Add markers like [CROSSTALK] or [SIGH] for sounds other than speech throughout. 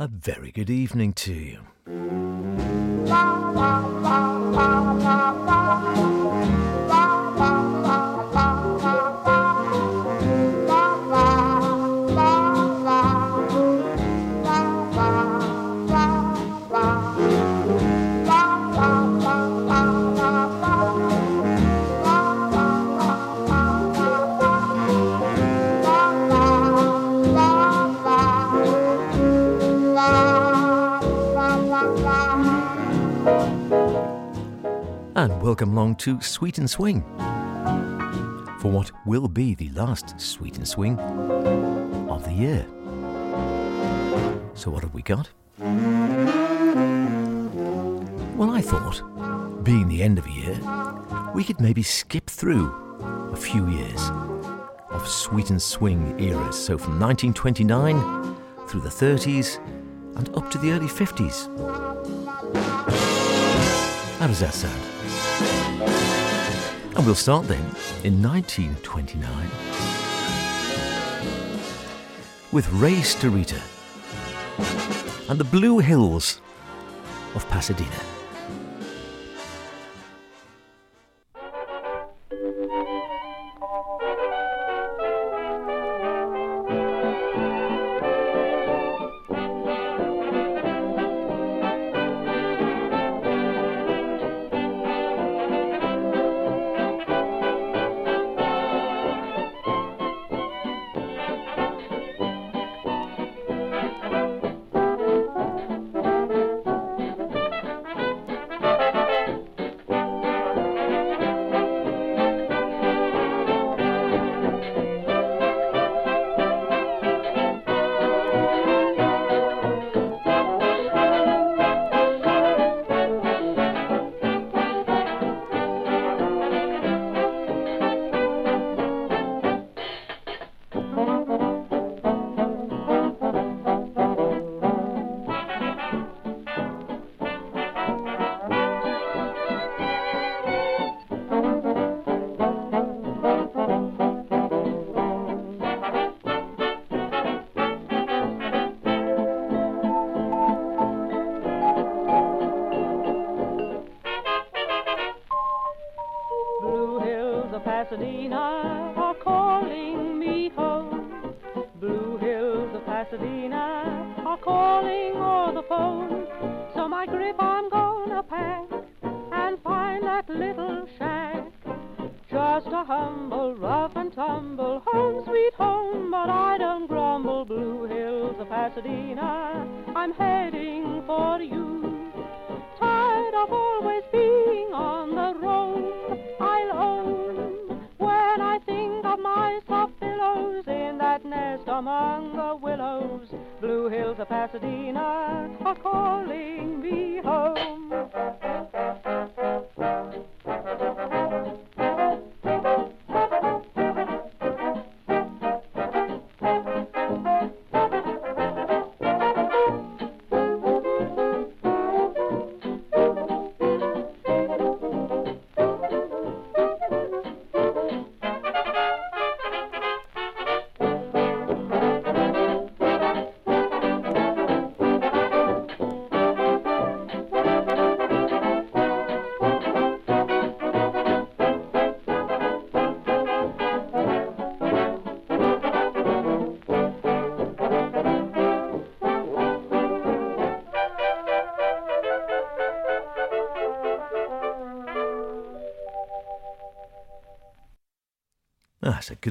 a very good evening to you. Welcome along to Sweet and Swing for what will be the last Sweet and Swing of the year. So, what have we got? Well, I thought, being the end of a year, we could maybe skip through a few years of Sweet and Swing eras. So, from 1929 through the 30s and up to the early 50s. How does that sound? And we'll start then in 1929 with Ray Starita and the Blue Hills of Pasadena.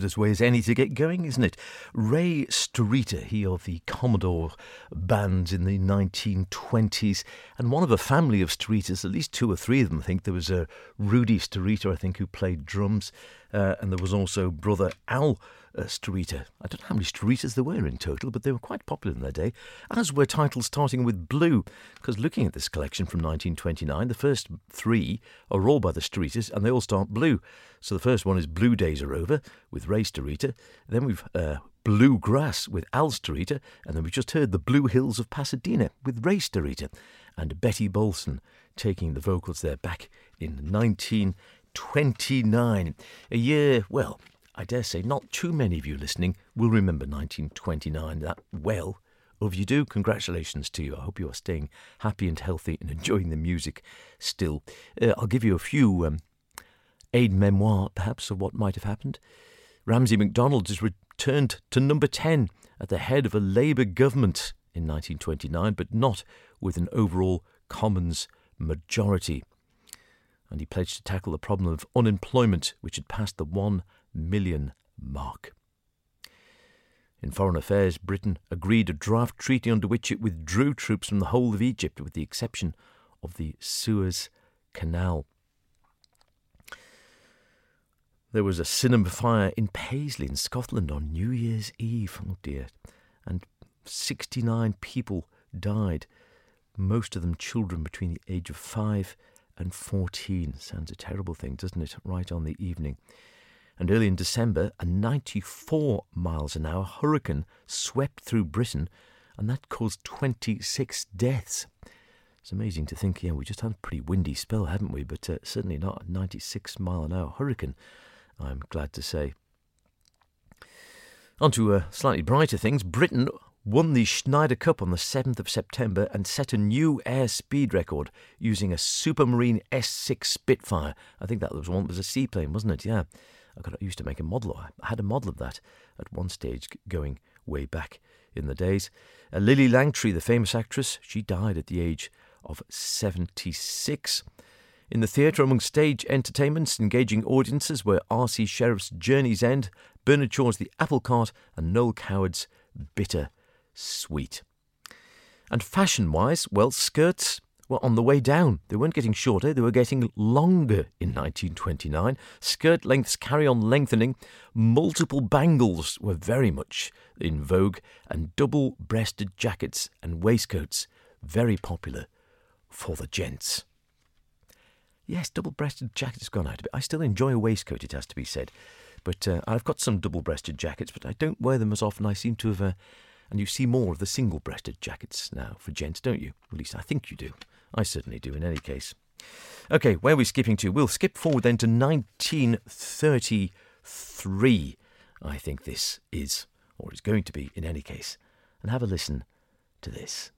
As way as any to get going, isn't it? Ray Starita, he of the Commodore band in the 1920s, and one of a family of Staritas, at least two or three of them, I think. There was a Rudy Starita, I think, who played drums, uh, and there was also brother Al uh, Starita. I don't know how many Staritas there were in total, but they were quite popular in their day, as were titles starting with Blue, because looking at this collection from 1929, the first three are all by the Staritas, and they all start blue. So the first one is Blue Days Are Over with Ray Starita. Then we've uh, Bluegrass with Al Starita, and then we just heard the Blue Hills of Pasadena with Ray Starita, and Betty Bolton taking the vocals there back in 1929. A year, well, I dare say not too many of you listening will remember 1929 that well. Hope you do. Congratulations to you. I hope you are staying happy and healthy and [LAUGHS] enjoying the music still. Uh, I'll give you a few um, aid memoir, perhaps, of what might have happened. Ramsay MacDonald has returned to number 10 at the head of a Labour government in 1929, but not with an overall Commons majority. And he pledged to tackle the problem of unemployment, which had passed the 1 million mark. In foreign affairs, Britain agreed a draft treaty under which it withdrew troops from the whole of Egypt, with the exception of the Suez Canal. There was a cinema fire in Paisley in Scotland on New Year's Eve. Oh dear. And 69 people died, most of them children between the age of 5 and 14. Sounds a terrible thing, doesn't it? Right on the evening. And early in December, a 94 miles an hour hurricane swept through Britain, and that caused 26 deaths. It's amazing to think, yeah, we just had a pretty windy spell, haven't we? But uh, certainly not a 96 mile an hour hurricane, I'm glad to say. On to uh, slightly brighter things. Britain won the Schneider Cup on the 7th of September and set a new air speed record using a Supermarine S6 Spitfire. I think that was one was a seaplane, wasn't it? Yeah. I, got, I used to make a model. I had a model of that at one stage going way back in the days. Uh, Lillie Langtry, the famous actress, she died at the age of 76. In the theatre, among stage entertainments, engaging audiences were R.C. Sherriff's Journey's End, Bernard Shaw's The Apple Cart, and Noel Coward's Bitter Sweet. And fashion wise, well, skirts were on the way down. They weren't getting shorter, they were getting longer in 1929. Skirt lengths carry on lengthening. Multiple bangles were very much in vogue, and double breasted jackets and waistcoats very popular for the gents. Yes, double breasted jacket has gone out a bit. I still enjoy a waistcoat, it has to be said. But uh, I've got some double breasted jackets, but I don't wear them as often. I seem to have. Uh, and you see more of the single breasted jackets now for gents, don't you? At least I think you do. I certainly do in any case. Okay, where are we skipping to? We'll skip forward then to 1933. I think this is, or is going to be in any case. And have a listen to this.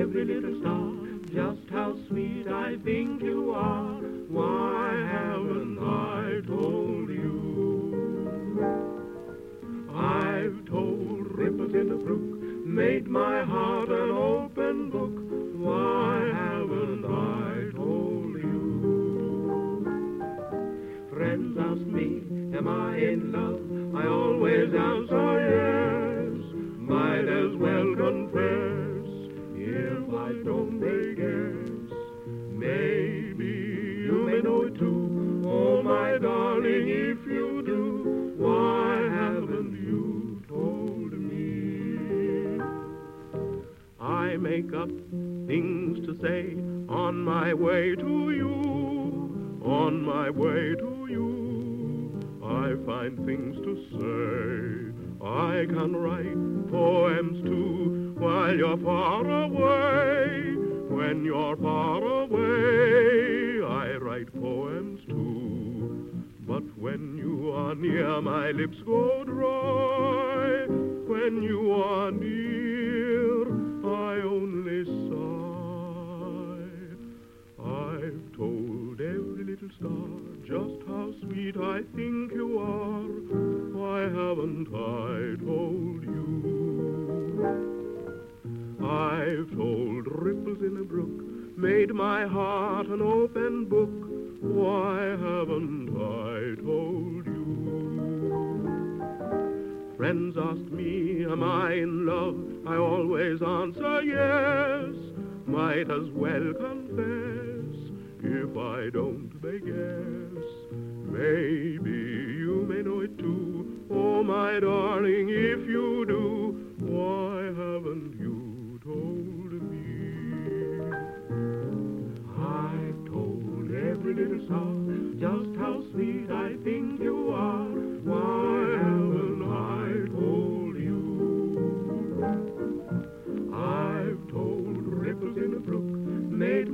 Every little star just how sweet I think you are. Why haven't I told you? I've told ripples in the brook, made my heart an open book. Why haven't I told you? Friends ask me, am I in love? I always answer yes. Make up things to say on my way to you, on my way to you. I find things to say. I can write poems too while you're far away. When you're far away, I write poems too. But when you are near, my lips go dry. When you are near, little star just how sweet I think you are. Why haven't I told you? I've told ripples in a brook, made my heart an open book. Why haven't I told you? Friends ask me, am I in love? I always answer yes. Might as well confess. If I don't, they guess. Maybe you may know it too. Oh, my darling, if you do, why haven't you told me? I've told every little soul just how sweet I think you are. Why haven't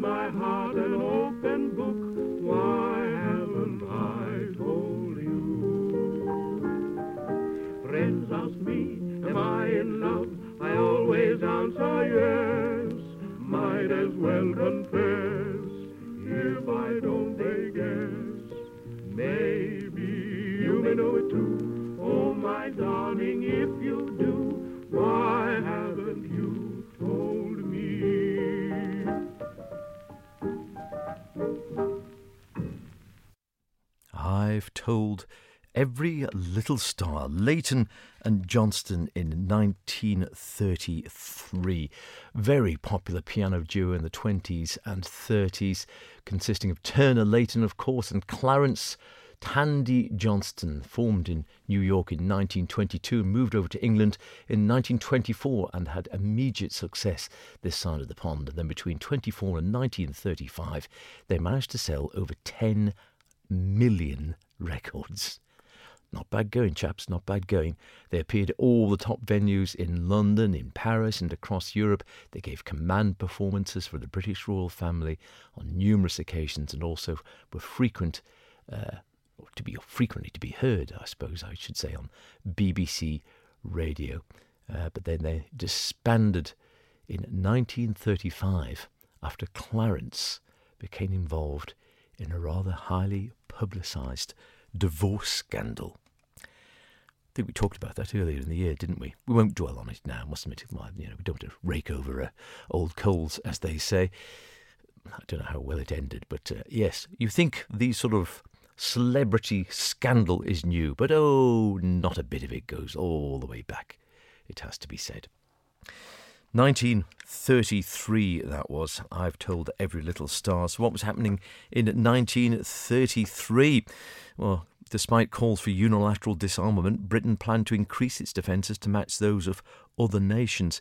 my heart an open book. Why haven't I told you? Friends ask me, am I in love? I always answer yes. Might as well confess. Told every little star, Layton and Johnstone in 1933. Very popular piano duo in the 20s and 30s, consisting of Turner Layton, of course, and Clarence Tandy Johnstone, formed in New York in 1922 and moved over to England in 1924 and had immediate success this side of the pond. And then between 24 and 1935, they managed to sell over 10 million records. Not bad going, chaps, not bad going. They appeared at all the top venues in London, in Paris, and across Europe. They gave command performances for the British royal family on numerous occasions and also were frequent. Uh, to be frequently to be heard, I suppose I should say, on BBC radio. Uh, but then they disbanded in 1935 after Clarence became involved in a rather highly publicised divorce scandal. I think we talked about that earlier in the year, didn't we? We won't dwell on it now. I must admit, you know, we don't want to rake over uh, old coals, as they say. I don't know how well it ended, but uh, yes, you think these sort of celebrity scandal is new, but oh, not a bit of it goes all the way back, it has to be said. 1933, that was. I've told every little star. So, what was happening in 1933? Well, despite calls for unilateral disarmament, Britain planned to increase its defences to match those of other nations.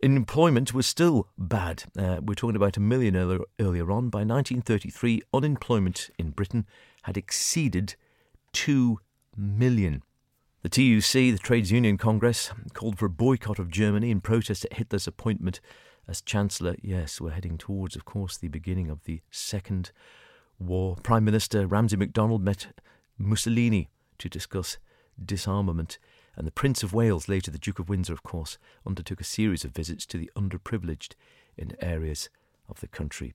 Employment was still bad. Uh, we're talking about a million earlier, earlier on. By 1933, unemployment in Britain had exceeded 2 million. The TUC, the Trades Union Congress, called for a boycott of Germany in protest at Hitler's appointment as Chancellor. Yes, we're heading towards, of course, the beginning of the Second War. Prime Minister Ramsay MacDonald met Mussolini to discuss disarmament. And the Prince of Wales, later the Duke of Windsor, of course, undertook a series of visits to the underprivileged in areas of the country.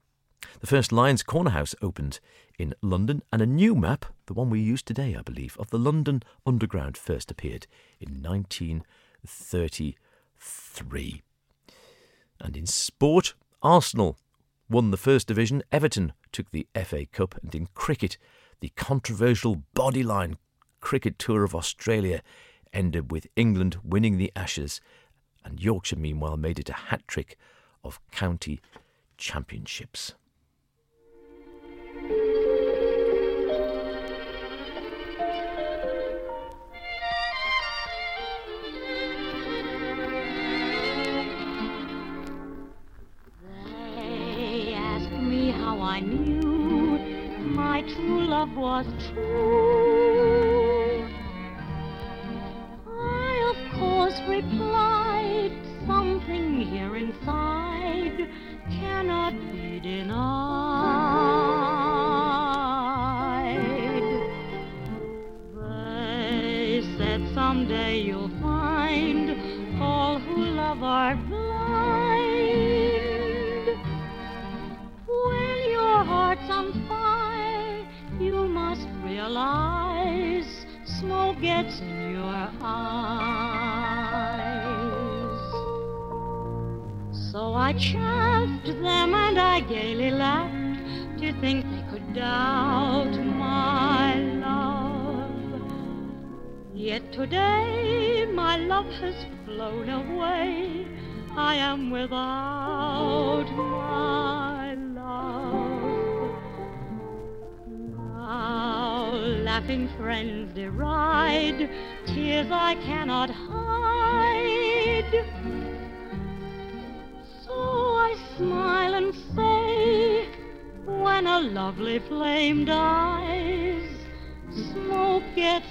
The first Lyons Corner House opened in London, and a new map, the one we use today, I believe, of the London Underground first appeared in 1933. And in sport, Arsenal won the First Division, Everton took the FA Cup, and in cricket, the controversial Bodyline Cricket Tour of Australia ended with England winning the Ashes, and Yorkshire, meanwhile, made it a hat trick of county championships. Love was true. I, of course, replied, something here inside cannot be denied. They said someday you'll in your eyes. So I chaffed them and I gaily laughed to think they could doubt my love. Yet today my love has flown away. I am without laughing friends deride, tears I cannot hide. So I smile and say, when a lovely flame dies, smoke gets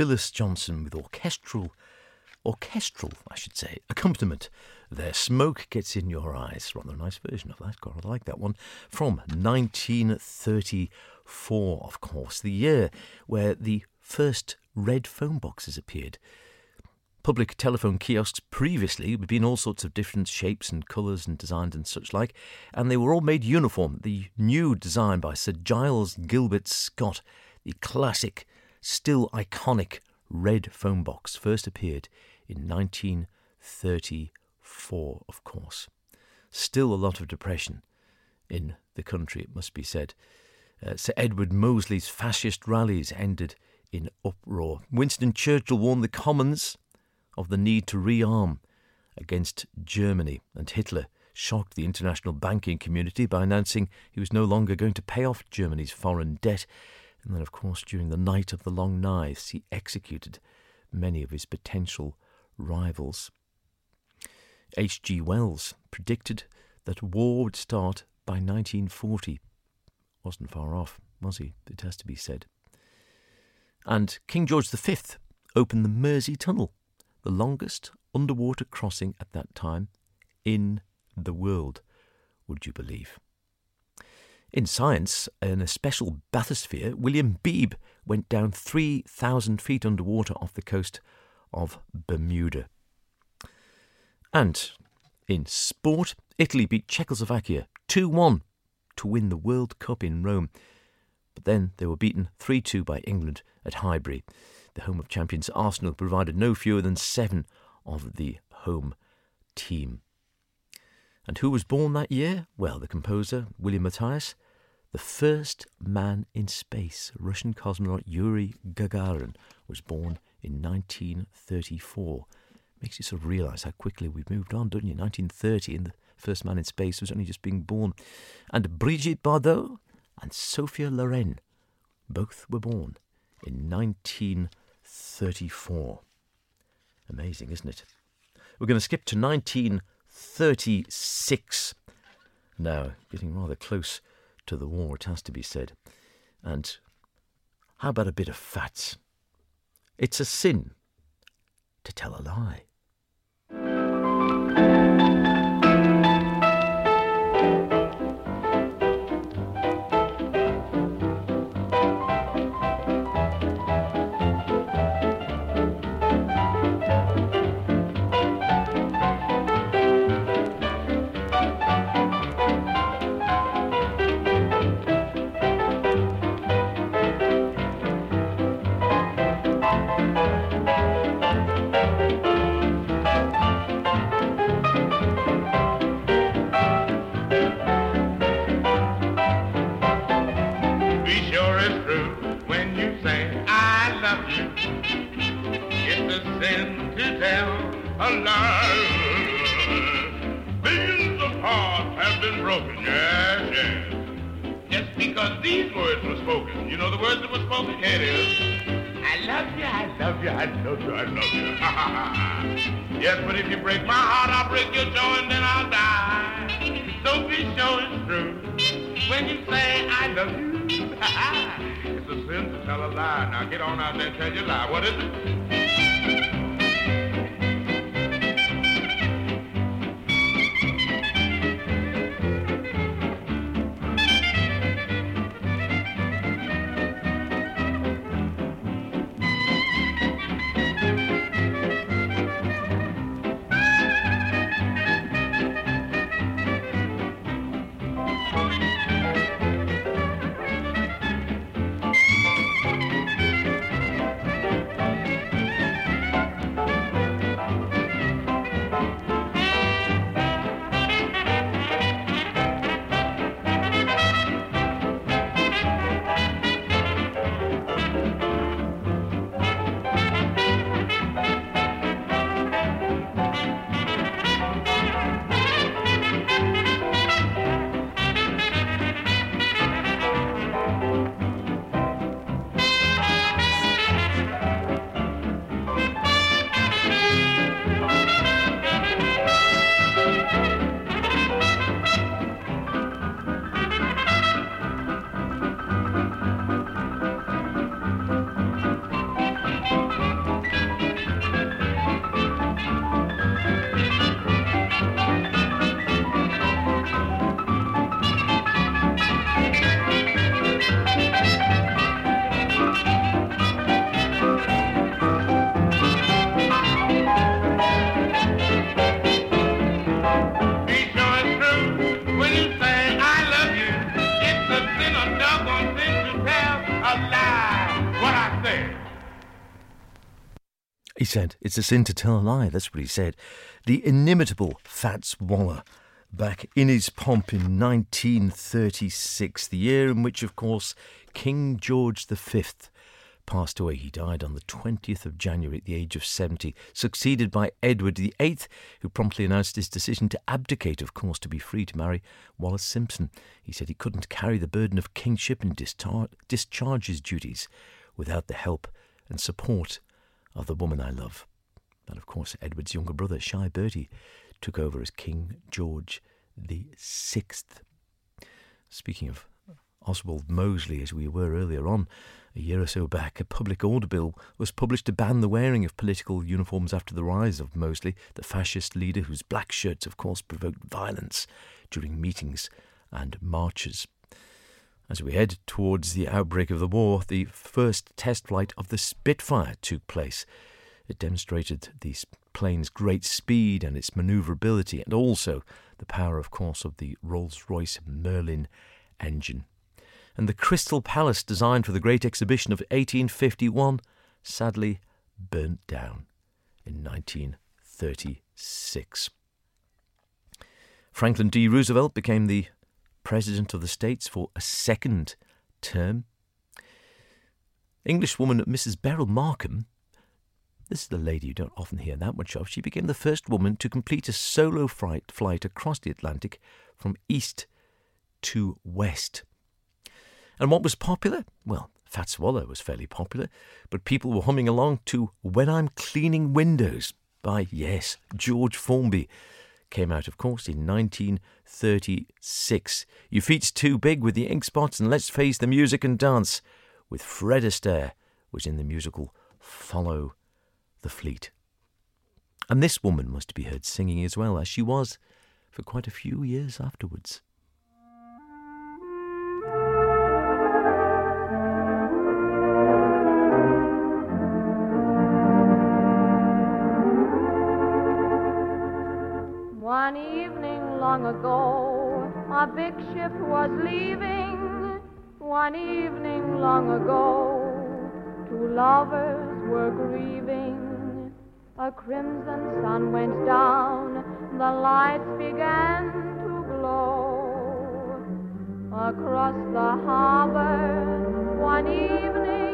Phyllis Johnson with orchestral, orchestral, I should say, accompaniment. There, smoke gets in your eyes. Rather a nice version of that. God, I like that one. From 1934, of course, the year where the first red phone boxes appeared. Public telephone kiosks previously had been all sorts of different shapes and colours and designs and such like, and they were all made uniform. The new design by Sir Giles Gilbert Scott, the classic, still iconic red phone box, first appeared in 1934, of course. Still a lot of depression in the country, it must be said. Uh, Sir Edward Mosley's fascist rallies ended in uproar. Winston Churchill warned the Commons of the need to rearm against Germany, and Hitler shocked the international banking community by announcing he was no longer going to pay off Germany's foreign debt. And then, of course, during the Night of the Long Knives, he executed many of his potential rivals. H.G. Wells predicted that war would start by 1940. Wasn't far off, was he? It has to be said. And King George V opened the Mersey Tunnel, the longest underwater crossing at that time in the world, would you believe? In science, in a special bathysphere, William Beebe went down 3,000 feet underwater off the coast of Bermuda. And in sport, Italy beat Czechoslovakia 2 1 to win the World Cup in Rome. But then they were beaten 3 2 by England at Highbury. The home of champions Arsenal provided no fewer than seven of the home team. And who was born that year? Well, the composer, William Mathias, the first man in space, Russian cosmonaut Yuri Gagarin, was born in 1934. Makes you sort of realise how quickly we've moved on, don't you? 1930, and the first man in space was only just being born. And Brigitte Bardot and Sophia Loren, both were born in 1934. Amazing, isn't it? We're going to skip to 1936. Now, getting rather close to the war, it has to be said. And how about a bit of Fats? It's a sin to tell a lie. You, I love you, I love you, I love you. [LAUGHS] Yes, but if you break my heart, I'll break your jaw and then I'll die. So be sure it's true when you say I love you. [LAUGHS] it's a sin to tell a lie. Now get on out there and tell your lie. What is it? Said. It's a sin to tell a lie. That's what he said. The inimitable Fats Waller, back in his pomp in 1936, the year in which, of course, King George V passed away. He died on the 20th of January at the age of 70, succeeded by Edward VIII, who promptly announced his decision to abdicate, of course, to be free to marry Wallis Simpson. He said he couldn't carry the burden of kingship and discharge his duties without the help and support of the woman I love. And of course, Edward's younger brother, Shy Bertie, took over as King George the Sixth. Speaking of Oswald Mosley, as we were earlier on, a year or so back, a public order bill was published to ban the wearing of political uniforms after the rise of Mosley, the fascist leader whose black shirts, of course, provoked violence during meetings and marches. As we head towards the outbreak of the war, the first test flight of the Spitfire took place. It demonstrated the plane's great speed and its maneuverability, and also the power, of course, of the Rolls Royce Merlin engine and the Crystal Palace designed for the Great Exhibition of 1851 sadly burnt down in 1936. Franklin D. Roosevelt became the President of the States for a second term. Englishwoman Mrs. Beryl Markham, this is the lady you don't often hear that much of, she became the first woman to complete a solo flight, flight across the Atlantic from east to west. And what was popular? Well, Fats Waller was fairly popular, but people were humming along to When I'm Cleaning Windows by, yes, George Formby. Came out, of course, in 1936. Your feet's too big with the ink spots, and let's face the music and dance with Fred Astaire was in the musical Follow the Fleet. And this woman must be heard singing as well, as she was for quite a few years afterwards. Long ago, a big ship was leaving. One evening long ago, two lovers were grieving. A crimson sun went down, the lights began to glow. Across the harbor, one evening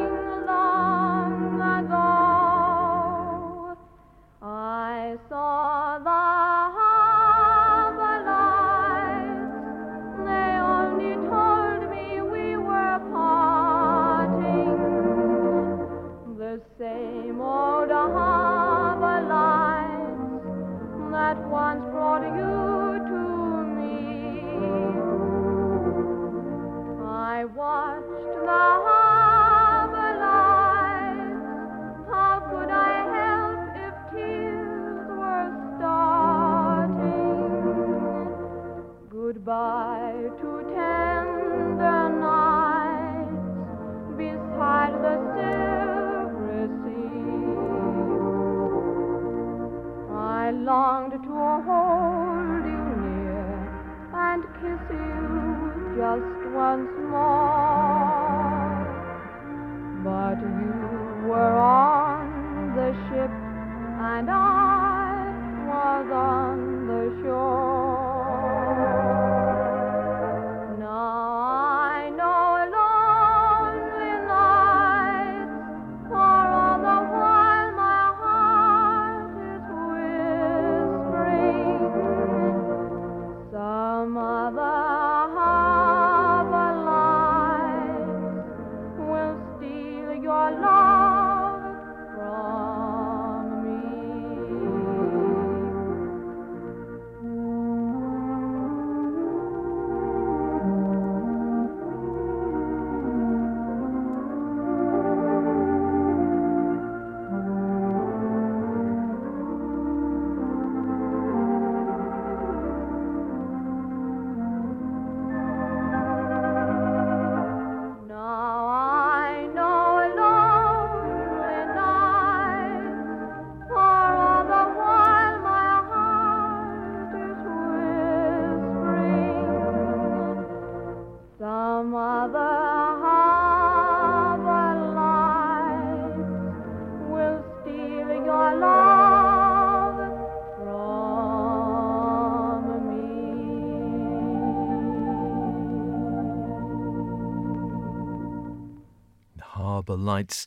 Lights,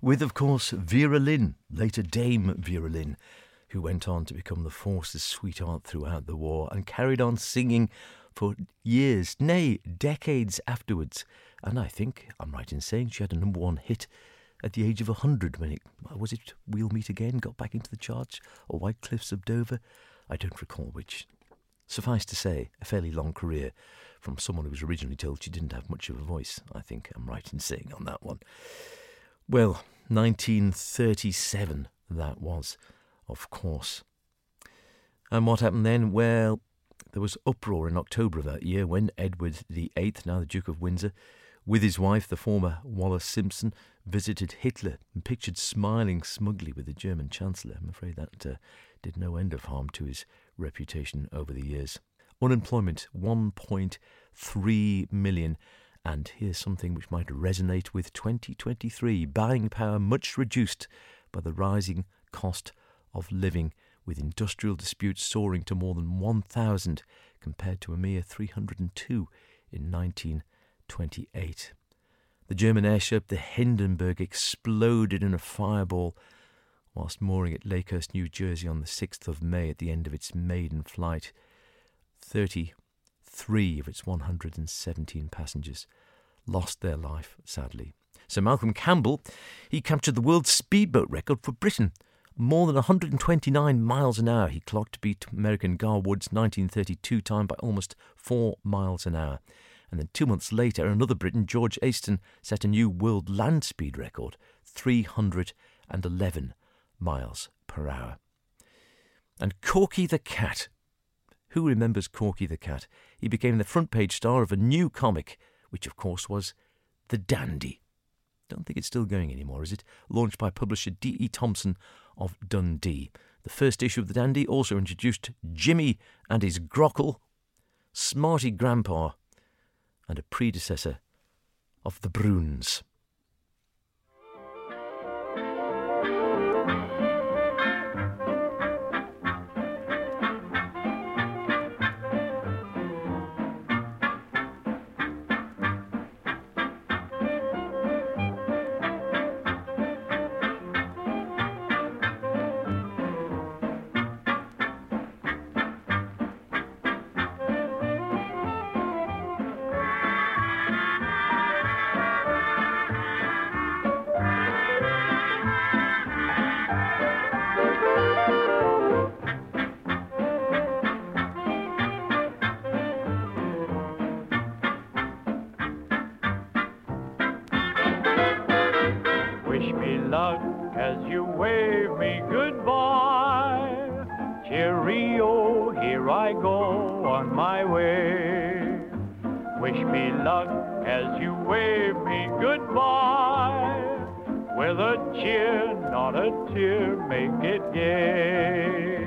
with, of course, Vera Lynn, later Dame Vera Lynn, who went on to become the Force's sweetheart throughout the war and carried on singing for years, nay, decades afterwards. And I think I'm right in saying she had a number one hit at the age of 100 when it uh, was it We'll Meet Again got back into the charts or White Cliffs of Dover. I don't recall which. Suffice to say, a fairly long career from someone who was originally told she didn't have much of a voice. I think I'm right in saying on that one. Well, 1937 that was, of course. And what happened then? Well, there was uproar in October of that year when Edward VIII, now the Duke of Windsor, with his wife, the former Wallis Simpson, visited Hitler and pictured smiling smugly with the German Chancellor. I'm afraid that uh, did no end of harm to his reputation over the years. Unemployment 1.3 million. And here's something which might resonate with 2023 buying power much reduced by the rising cost of living, with industrial disputes soaring to more than 1,000 compared to a mere 302 in 1928. The German airship, the Hindenburg, exploded in a fireball whilst mooring at Lakehurst, New Jersey on the 6th of May at the end of its maiden flight. 33 of its 117 passengers lost their life, sadly. Sir Malcolm Campbell, he captured the world speedboat record for Britain. More than 129 miles an hour he clocked to beat American Gar Wood's 1932 time by almost 4 miles an hour. And then two months later, another Briton, George Eyston, set a new world land speed record 311 miles per hour. And Korky the Cat. Who remembers Korky the Cat? He became the front page star of a new comic, which of course was The Dandy. Don't think it's still going anymore, is it? Launched by publisher D.C. Thomson of Dundee. The first issue of The Dandy also introduced Jimmy and his Grockle, Smarty Grandpa, and a predecessor of the Bruins. Wish me luck as you wave me goodbye. With a cheer, not a tear, make it gay.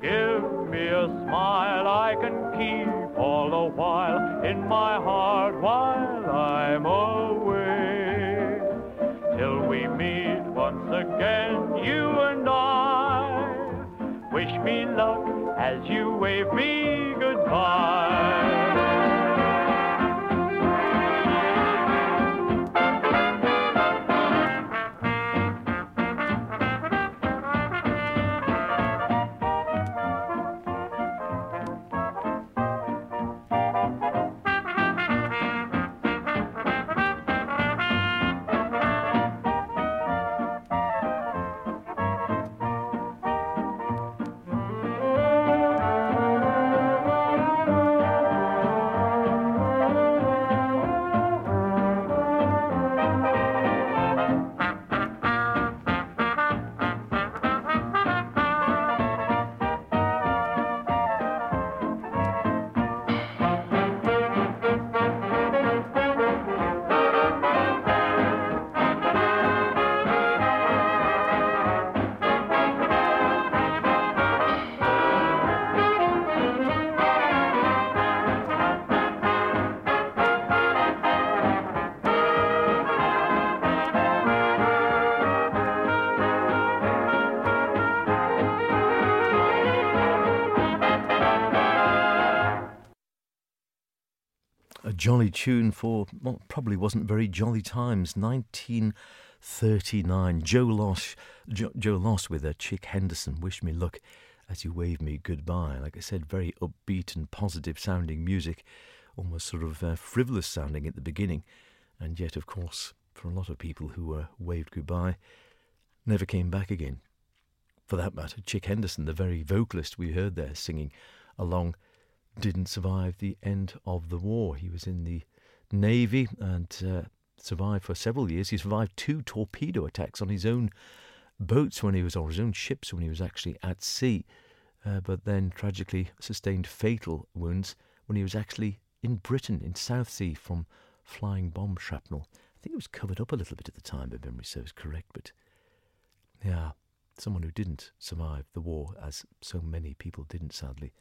Give me a smile I can keep all the while in my heart while I'm away. Till we meet once again, you and I. Wish me luck as you wave me goodbye. Jolly tune for what probably wasn't very jolly times. 1939. Joe Loss, Joe, Joe Loss with a Chick Henderson. Wish me luck as you wave me goodbye. Like I said, very upbeat and positive sounding music, almost sort of uh, frivolous sounding at the beginning, and yet, of course, for a lot of people who were waved goodbye, never came back again. For that matter, Chick Henderson, the very vocalist we heard there singing along didn't survive the end of the war. He was in the Navy and uh, survived for several years. He survived two torpedo attacks on his own boats when he was, or his own ships when he was actually at sea, uh, but then tragically sustained fatal wounds when he was actually in Britain, in Southsea, from flying bomb shrapnel. I think it was covered up a little bit at the time, if memory serves correct, but yeah, someone who didn't survive the war, as so many people didn't, sadly.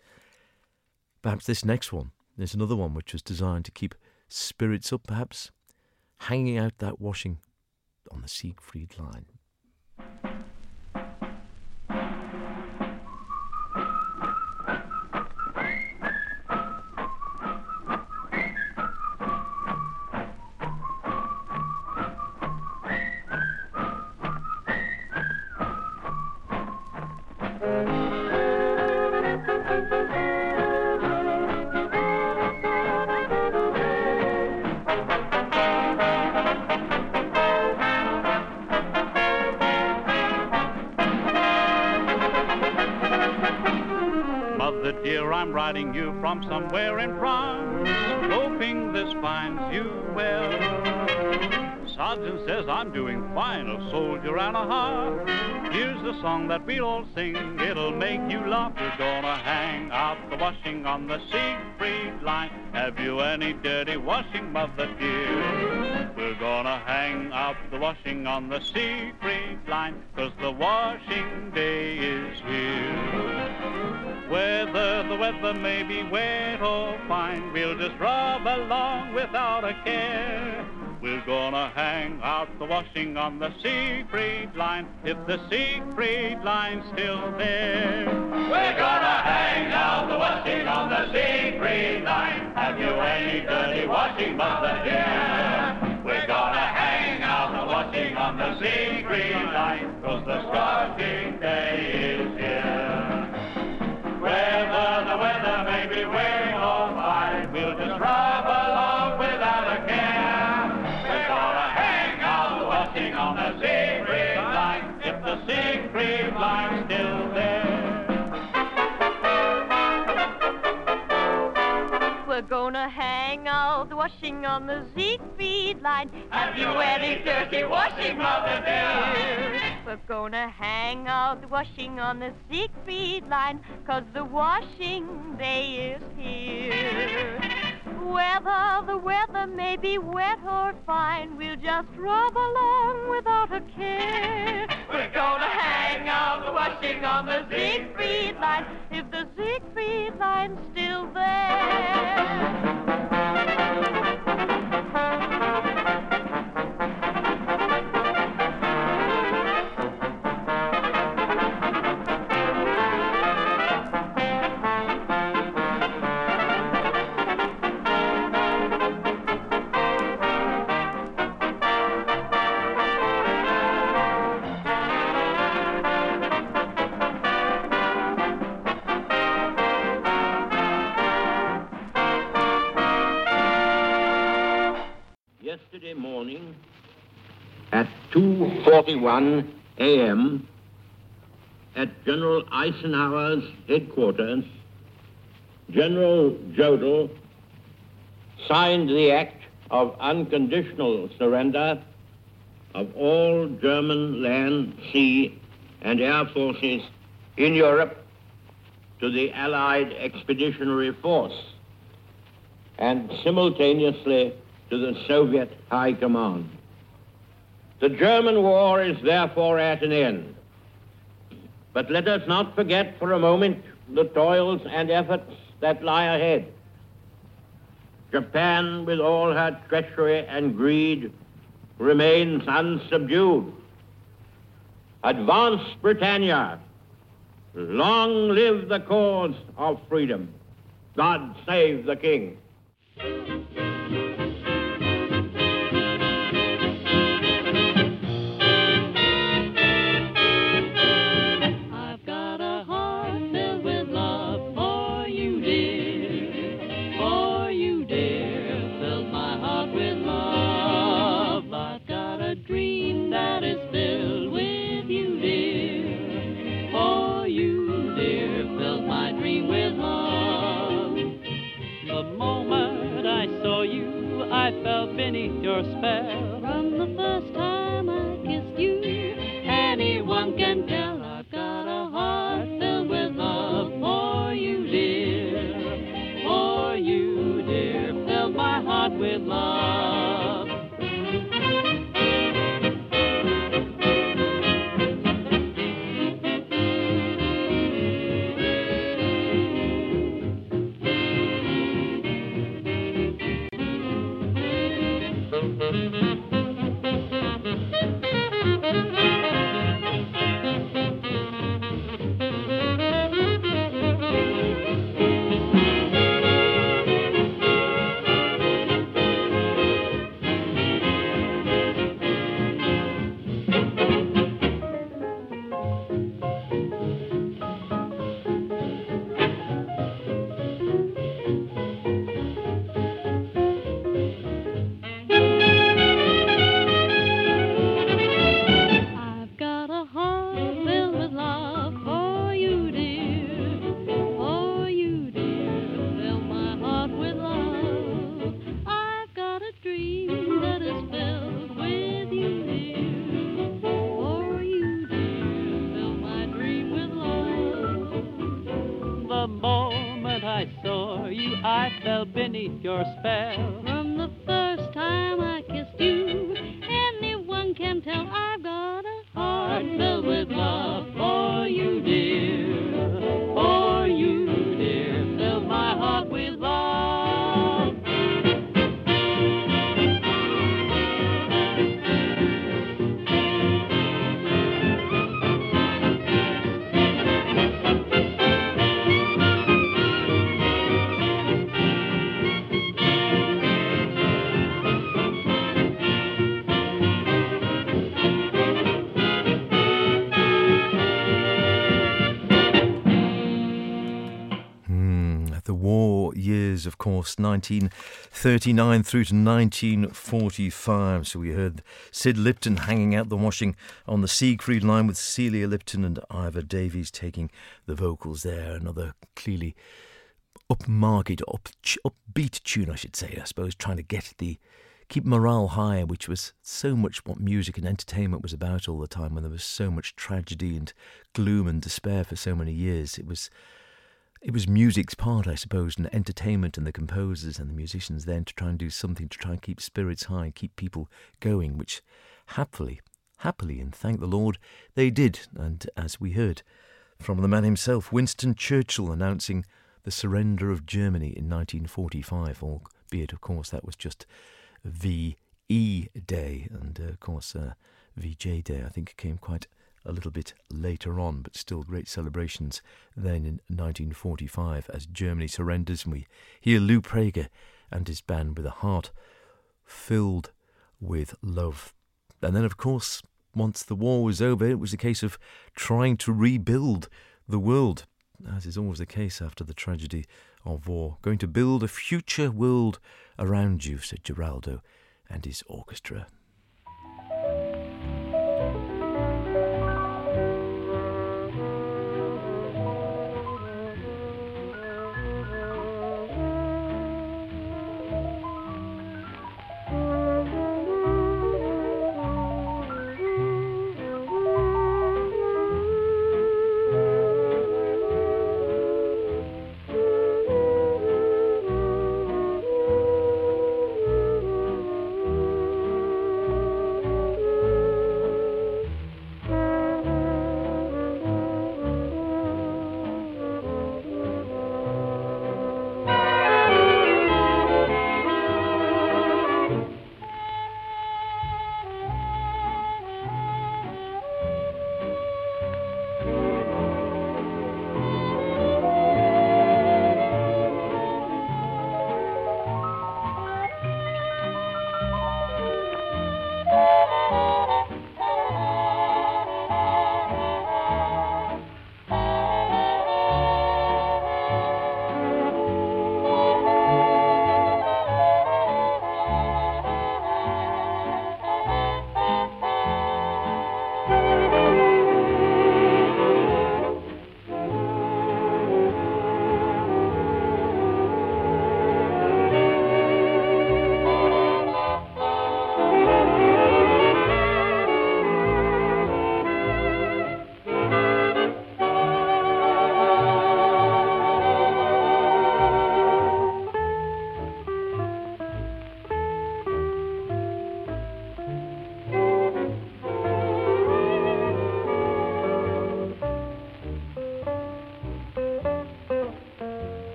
Perhaps this next one is another one which was designed to keep spirits up, perhaps hanging out that washing on the Siegfried line. From somewhere in France, hoping this finds you well. Sergeant says I'm doing fine, a soldier and a half. Here's the song that we all sing, it'll make you laugh. We're gonna hang out the washing on the Siegfried line. Have you any dirty washing, mother dear? We're gonna hang out the washing on the Siegfried line, cause the washing day is here. Whether the weather may be wet or fine, we'll just rub along without a care. We're gonna hang out the washing on the Siegfried line, if the Siegfried line's still there. We're gonna hang out the washing on the Siegfried line. Have you any dirty washing, mother dear? We're gonna hang out the washing on the Siegfried line, cause the scorching day is Siegfried line's still there. We're gonna hang out the washing on the Siegfried line. Have you any dirty washing, mother dear? We're gonna hang out the washing on the Siegfried line, cause the washing day is here. Whether the weather may be wet or fine, we'll just rub along without a care. We're gonna hang out the washing on the Siegfried line, if the Siegfried line's still there. 2.41 a.m. at General Eisenhower's headquarters, General Jodl signed the act of unconditional surrender of all German land, sea, and air forces in Europe to the Allied Expeditionary Force and simultaneously to the Soviet High Command. The German war is therefore at an end. But let us not forget for a moment the toils and efforts that lie ahead. Japan, with all her treachery and greed, remains unsubdued. Advance, Britannia! Long live the cause of freedom! God save the King! Your spell. Years, 1939 through to 1945. So we heard Sid Lipton hanging out the washing on the Siegfried line with Celia Lipton and Ivor Davies taking the vocals there. Another clearly upmarket, up, upbeat tune, I should say, I suppose, trying to get the keep morale high, which was so much what music and entertainment was about all the time when there was so much tragedy and gloom and despair for so many years. It was it was music's part, I suppose, and entertainment and the composers and the musicians then to try and do something to try and keep spirits high, and keep people going, which happily, happily, and thank the Lord, they did. And as we heard from the man himself, Winston Churchill announcing the surrender of Germany in 1945, albeit, of course, that was just VE Day, and uh, of course, uh, VJ Day, I think, came quite a little bit later on, but still great celebrations then in 1945 as Germany surrenders. And we hear Lou Preager and his band with a heart filled with love. And then, of course, once the war was over, it was a case of trying to rebuild the world, as is always the case after the tragedy of war. Going to build a future world around you, said Geraldo and his orchestra.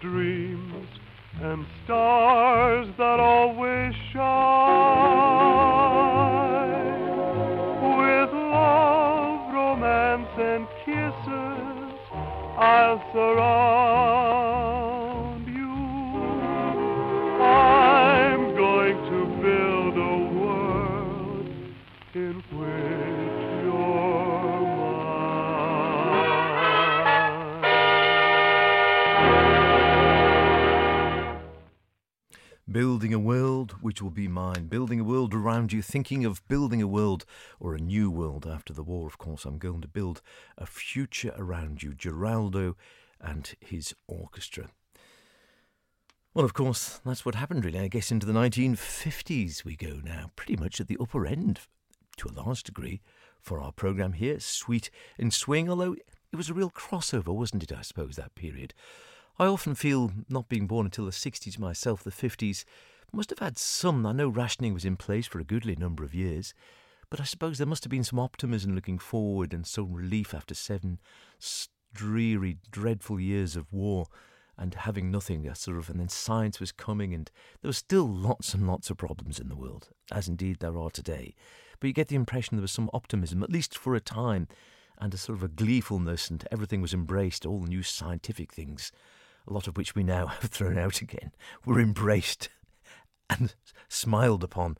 Dreams and stars that always shine. With love, romance, and kisses, I'll surround Building a world which will be mine. Building a world around you. Thinking of building a world or a new world after the war, of course. I'm going to build a future around you. Geraldo and his orchestra. Well, of course, that's what happened, really. I guess into the 1950s we go now, pretty much at the upper end, to a large degree, for our programme here, Sweet in Swing, although it was a real crossover, wasn't it, I suppose, that period. I often feel, not being born until the 60s myself, the 50s must have had some. I know rationing was in place for a goodly number of years, but I suppose there must have been some optimism looking forward and some relief after seven dreary, dreadful years of war and having nothing, a sort of, and then science was coming, and there were still lots and lots of problems in the world, as indeed there are today. But you get the impression there was some optimism, at least for a time, and a sort of a gleefulness, and everything was embraced, all the new scientific things, a lot of which we now [LAUGHS] have thrown out again, were embraced [LAUGHS] and smiled upon.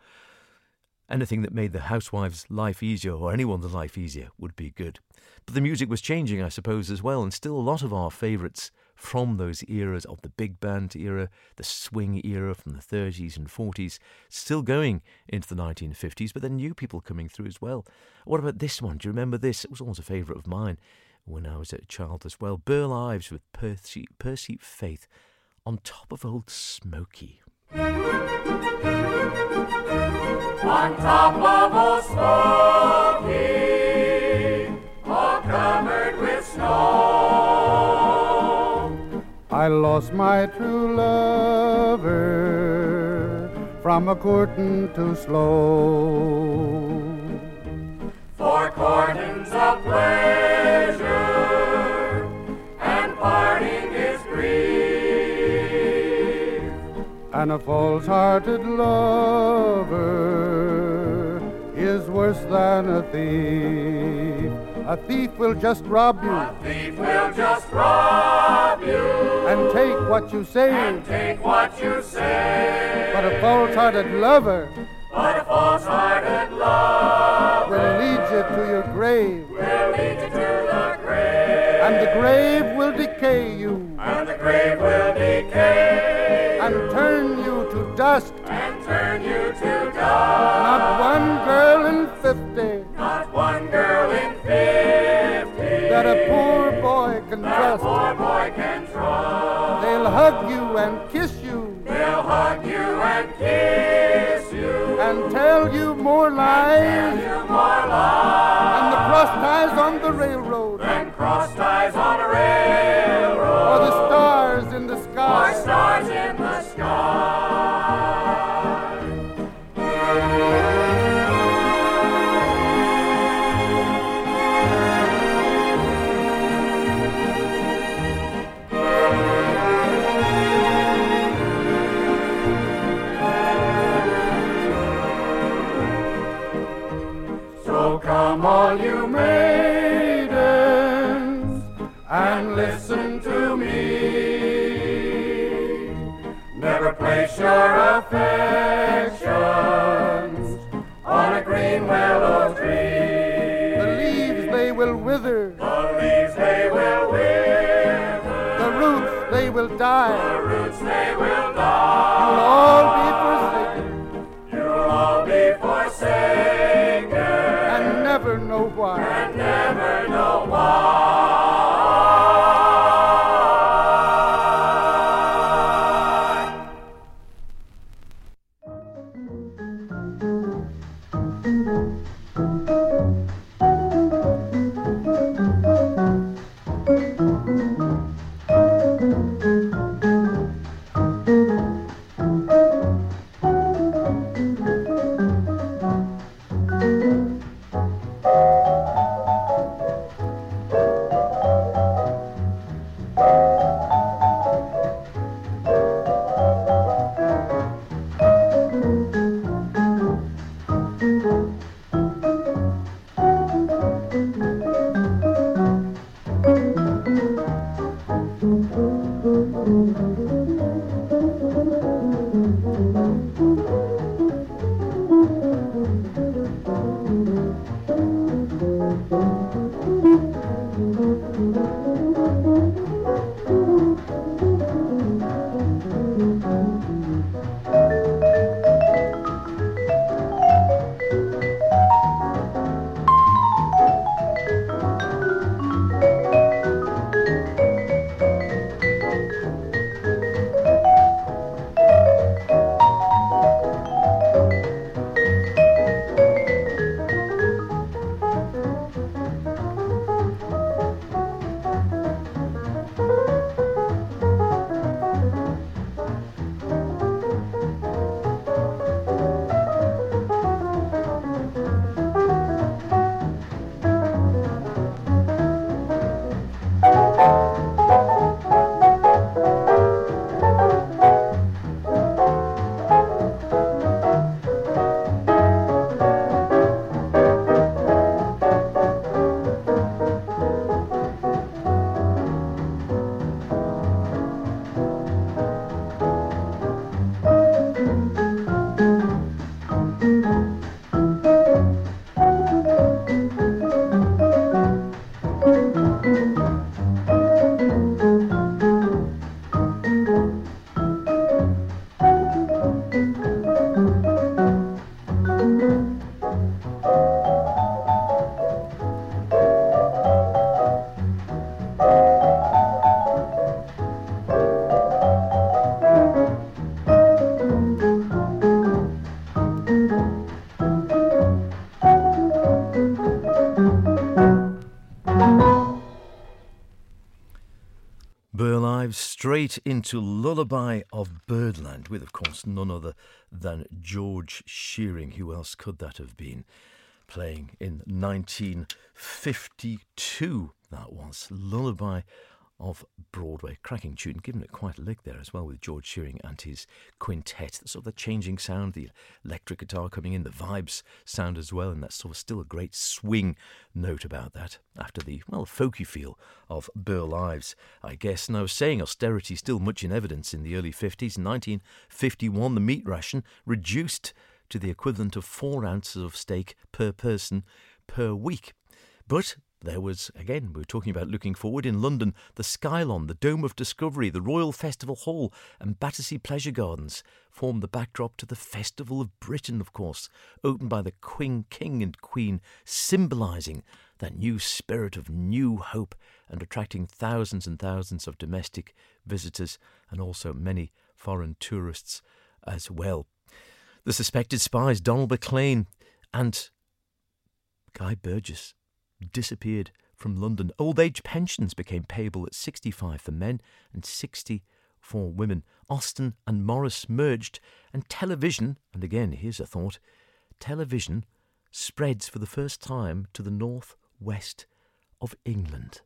Anything that made the housewife's life easier, or anyone's life easier, would be good. But the music was changing, I suppose, as well, and still a lot of our favourites from those eras of the big band era, the swing era from the 30s and 40s, still going into the 1950s, but then new people coming through as well. What about this one? Do you remember this? It was always a favourite of mine when I was a child as well. Burl Ives with Percy, Percy Faith on top of Old Smoky. On top of Old Smoky, all covered with snow. I lost my true lover from a courting too slow. Courting's a pleasure, and parting is grief. And a false hearted lover is worse than a thief. A thief will just rob you A thief will just rob you and take what you say. and take what you say. But a false hearted lover But a false-hearted love will lead you to your grave, will lead you to the grave, and the grave will decay you and the grave will decay and turn you to dust. and turn you to dust. Not one girl in fifty Not one girl in fifty that a poor boy can that a trust. poor boy can trust. They'll hug you and kiss you They'll hug you and kiss you and tell you more tell lies you more lies. Than the cross ties on the railroad. Than cross ties on a railroad. Or the stars in the sky. Will Straight into Lullaby of Birdland with, of course, none other than George Shearing. Who else could that have been? Playing in 1952, that was Lullaby of Broadway. Cracking tune, giving it quite a lick there as well with George Shearing and his quintet. Sort of the changing sound, the electric guitar coming in, the vibes sound as well, and that's sort of still a great swing note about that after the, well, folky feel of Burl Ives, I guess. Now, saying austerity still much in evidence in the early 50s. In 1951, the meat ration reduced to the equivalent of four ounces of steak per person per week. But there was, again, we were talking about looking forward in London, the Skylon, the Dome of Discovery, the Royal Festival Hall, and Battersea Pleasure Gardens formed the backdrop to the Festival of Britain, of course, opened by the Queen, King and Queen, symbolising that new spirit of new hope and attracting thousands and thousands of domestic visitors and also many foreign tourists as well. The suspected spies, Donald Maclean and Guy Burgess, disappeared from London. Old age pensions became payable at 65 for men and 60 for women. Austin and Morris merged, and television, and again, here's a thought television spreads for the first time to the north west of England.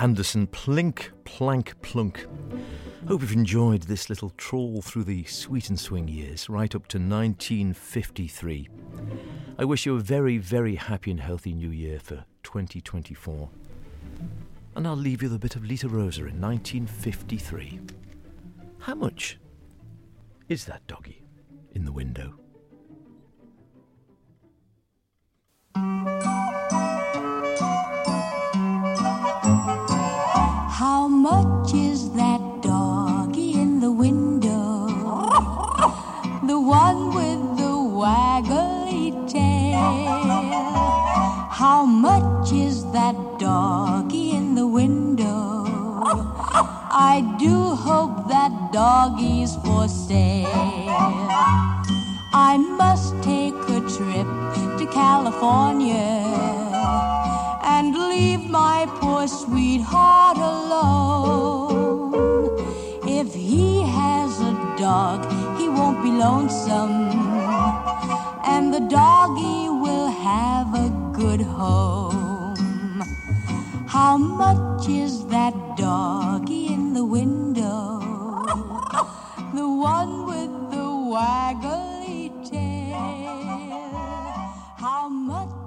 Anderson, Plink, Plank, Plunk. Hope you've enjoyed this little trawl through the sweet and swing years, right up to 1953. I wish you a very, very happy and healthy new year for 2024. And I'll leave you with a bit of Lita Roza in 1953. How much is that doggy in the window? That doggy in the window? I do hope that doggy's for sale. I must take a trip to California and leave my poor sweetheart alone. If he has a dog, he won't be lonesome, and the doggy will have a good home. How much is that doggy in the window? The one with the waggly tail. How much?